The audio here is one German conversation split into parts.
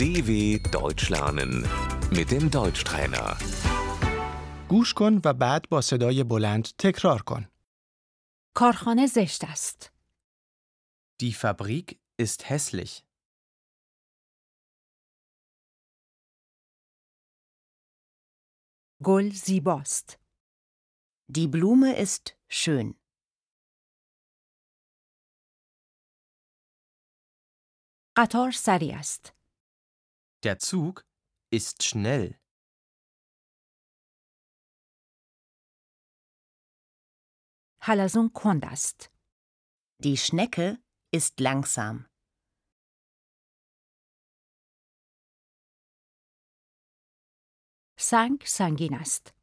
DW Deutsch lernen mit dem Deutschtrainer. گوش کن و بعد با صدای بلند تکرار کن. کارخانه زشت است. Die Fabrik ist hässlich. گل زیباست. Die Blume ist schön. قطار سریع است. Der Zug ist schnell. Halasun kondast. Die Schnecke ist langsam. Sang sanginast.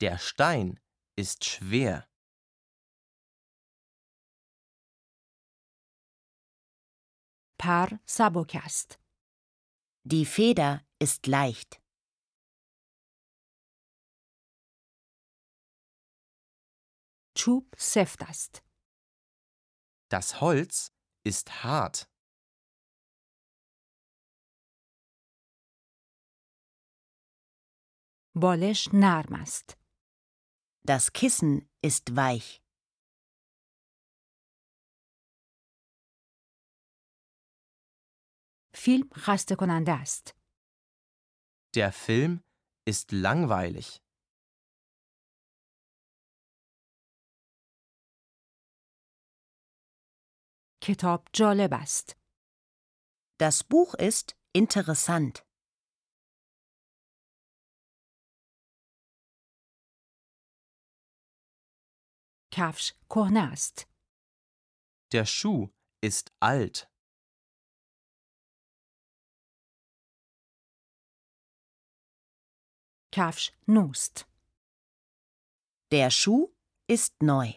Der Stein ist schwer. Par sabokast. Die Feder ist leicht. Чуб сефтаст. Das Holz ist hart. Bolsch narmast. Das Kissen ist weich. فیلم خسته کننده است. Der Film ist langweilig. کتاب جالب است. Das Buch ist interessant. کفش کهنه است. Der Schuh ist alt. Kafsch Nost. Der Schuh ist neu.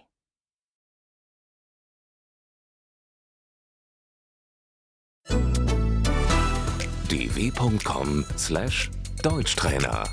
dw.com/deutschtrainer